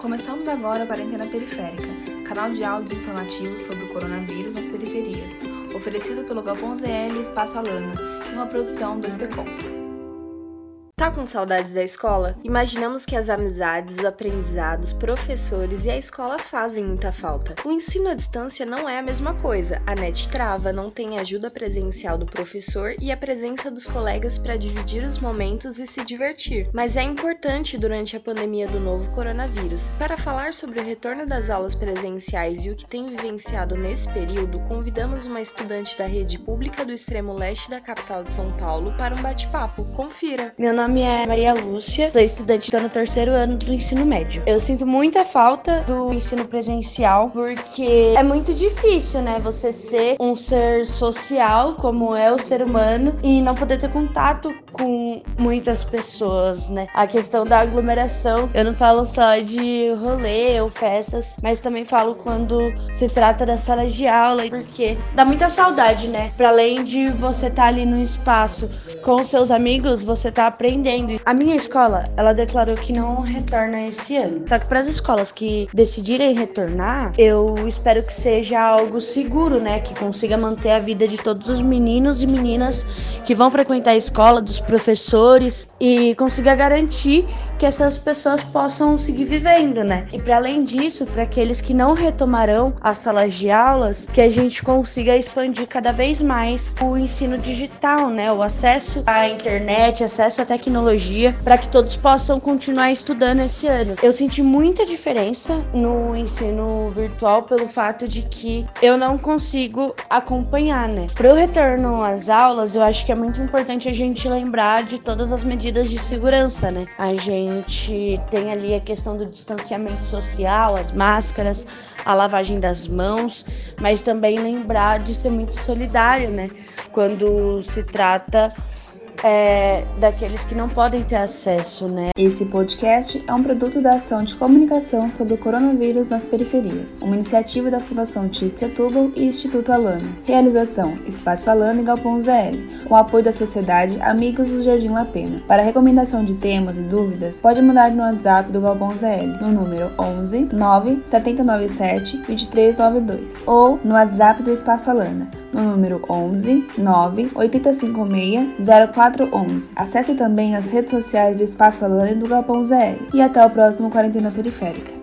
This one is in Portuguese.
Começamos agora a Quarentena Periférica, canal de áudios informativos sobre o coronavírus nas periferias, oferecido pelo Galpão ZL Espaço Alana, em uma produção do SPCOM. Tá com saudades da escola? Imaginamos que as amizades, os aprendizados, professores e a escola fazem muita falta. O ensino à distância não é a mesma coisa. A net trava, não tem ajuda presencial do professor e a presença dos colegas para dividir os momentos e se divertir. Mas é importante durante a pandemia do novo coronavírus. Para falar sobre o retorno das aulas presenciais e o que tem vivenciado nesse período, convidamos uma estudante da rede pública do extremo leste da capital de São Paulo para um bate-papo. Confira! Meu nome nome é Maria Lúcia, sou estudante no terceiro ano do ensino médio. Eu sinto muita falta do ensino presencial porque é muito difícil, né? Você ser um ser social como é o ser humano e não poder ter contato com muitas pessoas, né? A questão da aglomeração, eu não falo só de rolê ou festas, mas também falo quando se trata das salas de aula, porque dá muita saudade, né? Para além de você estar tá ali no espaço com seus amigos, você tá aprendendo. A minha escola, ela declarou que não retorna esse ano. Só que para as escolas que decidirem retornar, eu espero que seja algo seguro, né? Que consiga manter a vida de todos os meninos e meninas que vão frequentar a escola, dos professores e consiga garantir que essas pessoas possam seguir vivendo, né? E para além disso, para aqueles que não retomarão as salas de aulas, que a gente consiga expandir cada vez mais o ensino digital, né? O acesso à internet, acesso à tecnologia, para que todos possam continuar estudando esse ano. Eu senti muita diferença no ensino virtual pelo fato de que eu não consigo acompanhar, né? Para o retorno às aulas, eu acho que é muito importante a gente lembrar de todas as medidas de segurança, né? A gente gente tem ali a questão do distanciamento social, as máscaras, a lavagem das mãos, mas também lembrar de ser muito solidário, né? Quando se trata é, daqueles que não podem ter acesso, né? Esse podcast é um produto da ação de comunicação sobre o coronavírus nas periferias, uma iniciativa da Fundação Tite Setúbal e Instituto Alana. Realização: Espaço Alana e Galpão ZL, com apoio da Sociedade Amigos do Jardim La Pena. Para recomendação de temas e dúvidas, pode mandar no WhatsApp do Galpão ZL, no número 11 9 797 2392 ou no WhatsApp do Espaço Alana, no número 11 9 856 0411. Acesse também as redes sociais do Espaço Alane do Galpão ZL. E até o próximo Quarentena Periférica.